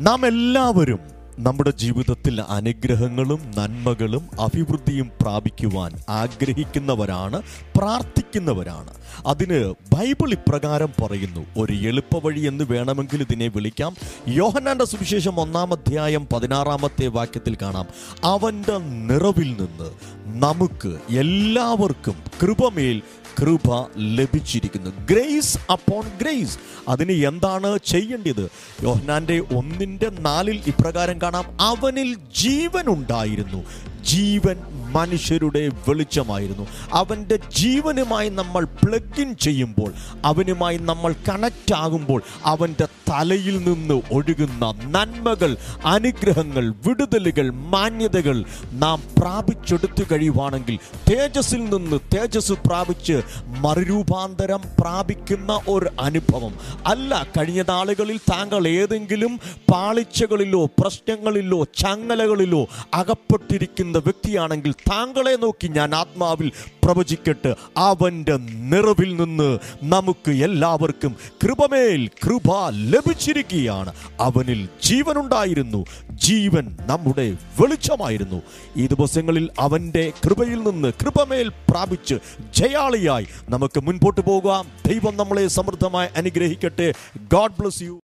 നാം എല്ലാവരും നമ്മുടെ ജീവിതത്തിൽ അനുഗ്രഹങ്ങളും നന്മകളും അഭിവൃദ്ധിയും പ്രാപിക്കുവാൻ ആഗ്രഹിക്കുന്നവരാണ് പ്രാർത്ഥിക്കുന്നവരാണ്. അതിന് ബൈബിൾ ഇപ്രകാരം പറയുന്നു. ഒരു എളുപ്പവഴി എന്ന് വേണമെങ്കിൽ ഇതിനെ വിളിക്കാം. യോഹനാന്റെ സുവിശേഷം ഒന്നാം അധ്യായം പതിനാറാമത്തെ വാക്യത്തിൽ കാണാം. അവന്റെ നിറവിൽ നിന്ന് നമുക്ക് എല്ലാവർക്കും കൃപമേൽ കൃപ ലഭിച്ചിരിക്കുന്നു. ഗ്രേസ് അപ്പോൺ ഗ്രേസ് അതിന് എന്താണ് ചെയ്യേണ്ടത്? യോഹനാന്റെ ഒന്നിന്റെ നാലിൽ ഇപ്രകാരം കാണാം. അവനിൽ ജീവനുണ്ടായിരുന്നു. ജീവൻ മനുഷ്യരുടെ വെളിച്ചമായിരുന്നു. അവന്റെ ജീവനുമായി നമ്മൾ പ്ലഗ് ഇൻ ചെയ്യുമ്പോൾ അവനുമായി നമ്മൾ കണക്റ്റ് ആകുമ്പോൾ അവന്റെ തലയിൽ നിന്ന് ഒഴുകുന്ന നന്മകൾ അനുഗ്രഹങ്ങൾ വിടുതലുകൾ മാന്യതകൾ നാം പ്രാപിച്ചെടുത്തു കഴിയുവാണെങ്കിൽ തേജസ്സിൽ നിന്ന് തേജസ് പ്രാപിച്ച് മറുരൂപാന്തരം പ്രാപിക്കുന്ന ഒരു അനുഭവം. അല്ല കഴിഞ്ഞ നാളുകളിൽ താങ്കൾ ഏതെങ്കിലും പാളിച്ചകളിലോ പ്രശ്നങ്ങളിലോ ചങ്ങലകളിലോ അകപ്പെട്ടിരിക്കുന്ന വ്യക്തിയാണെങ്കിൽ താങ്കളെ നോക്കി ഞാൻ ആത്മാവിൽ പ്രവചിക്കട്ടെ അവന്റെ നിറവിൽ നിന്ന് നമുക്ക് എല്ലാവർക്കും കൃപമേൽ കൃപ ലഭിച്ചിരിക്കുകയാണ്. അവനിൽ ജീവനുണ്ടായിരുന്നു. ജീവൻ നമ്മുടെ വെളിച്ചമായിരുന്നു. ഈ ദിവസങ്ങളിൽ അവന്റെ കൃപയിൽ നിന്ന് കൃപമേൽ പ്രാപിച്ച് ജയാളിയായി നമുക്ക് മുൻപോട്ട് പോകാം. ദൈവം നമ്മളെ സമൃദ്ധമായി അനുഗ്രഹിക്കട്ടെ. God bless you